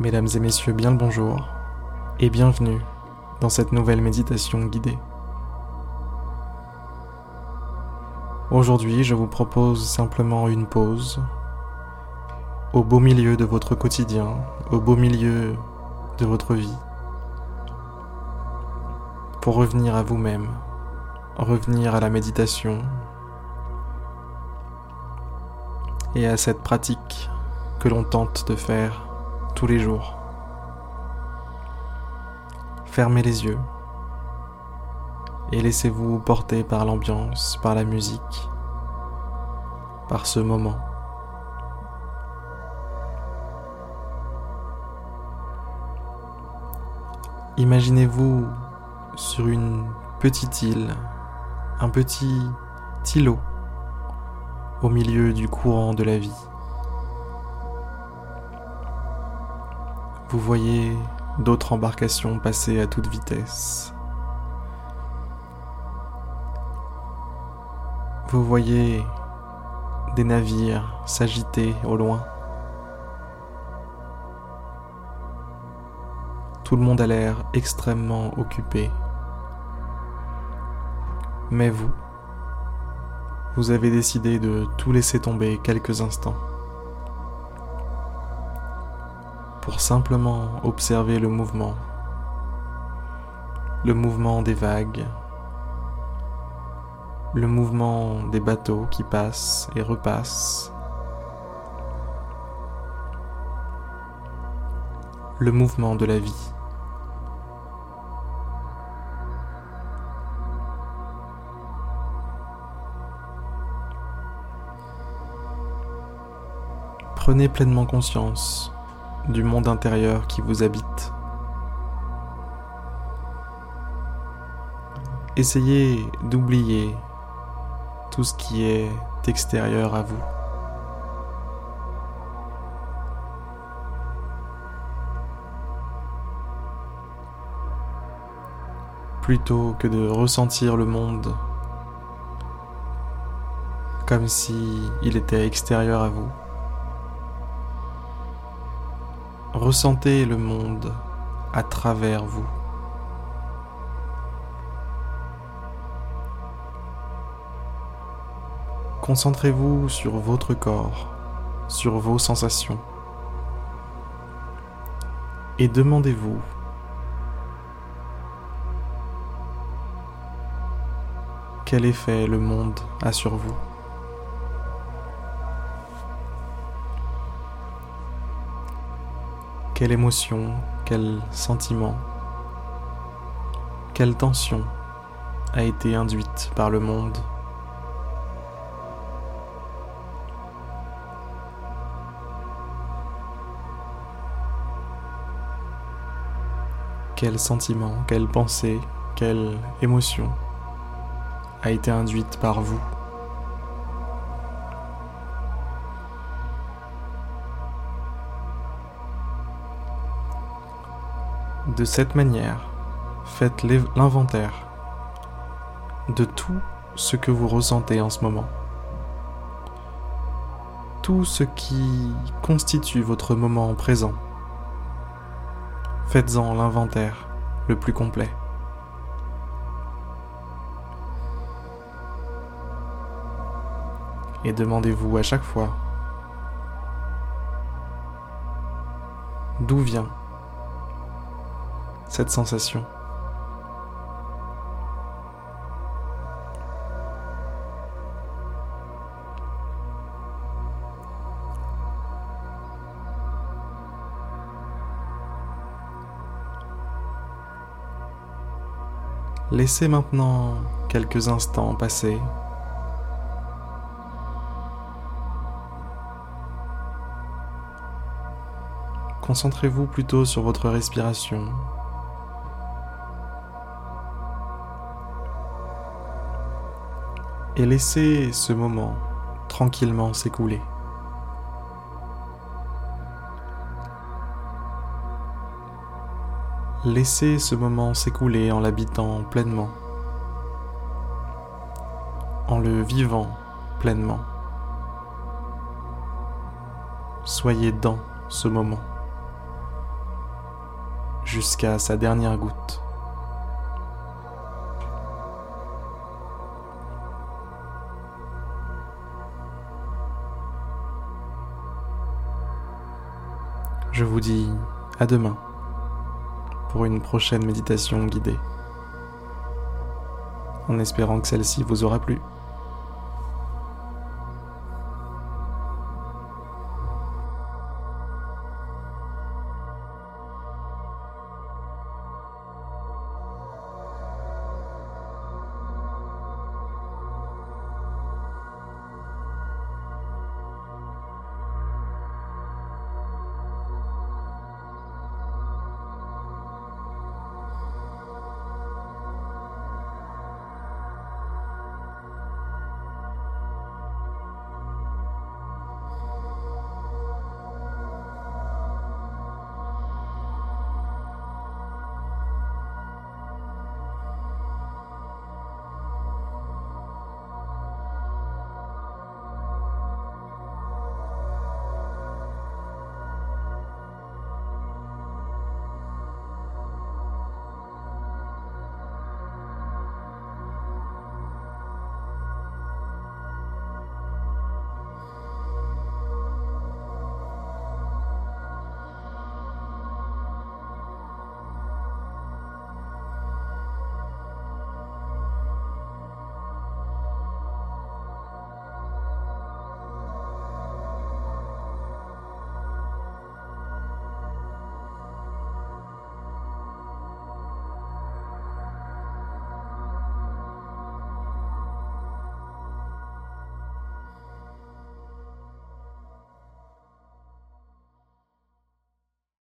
Mesdames et messieurs, bien le bonjour et bienvenue dans cette nouvelle méditation guidée. Aujourd'hui, je vous propose simplement une pause au beau milieu de votre quotidien, au beau milieu de votre vie, pour revenir à vous-même, revenir à la méditation et à cette pratique que l'on tente de faire tous les jours. Fermez les yeux et laissez-vous porter par l'ambiance, par la musique, par ce moment. Imaginez-vous sur une petite île, un petit îlot au milieu du courant de la vie. Vous voyez d'autres embarcations passer à toute vitesse. Vous voyez des navires s'agiter au loin. Tout le monde a l'air extrêmement occupé. Mais vous, vous avez décidé de tout laisser tomber quelques instants pour simplement observer le mouvement, le mouvement des vagues, le mouvement des bateaux qui passent et repassent, le mouvement de la vie. Prenez pleinement conscience du monde intérieur qui vous habite. Essayez d'oublier tout ce qui est extérieur à vous. Plutôt que de ressentir le monde comme si il était extérieur à vous. Ressentez le monde à travers vous. Concentrez-vous sur votre corps, sur vos sensations. Et demandez-vous quel effet le monde a sur vous? Quelle émotion, quel sentiment, quelle tension a été induite par le monde. Quel sentiment, quelle pensée, quelle émotion a été induite par vous? De cette manière, faites l'inventaire de tout ce que vous ressentez en ce moment. Tout ce qui constitue votre moment présent. Faites-en l'inventaire le plus complet. Et demandez-vous à chaque fois d'où vient sensation. Laissez maintenant quelques instants passer. Concentrez-vous plutôt sur votre respiration et laissez ce moment tranquillement s'écouler. Laissez ce moment s'écouler en l'habitant pleinement, en le vivant pleinement. Soyez dans ce moment. jusqu'à sa dernière goutte. Je vous dis à demain pour une prochaine méditation guidée, en espérant que celle-ci vous aura plu.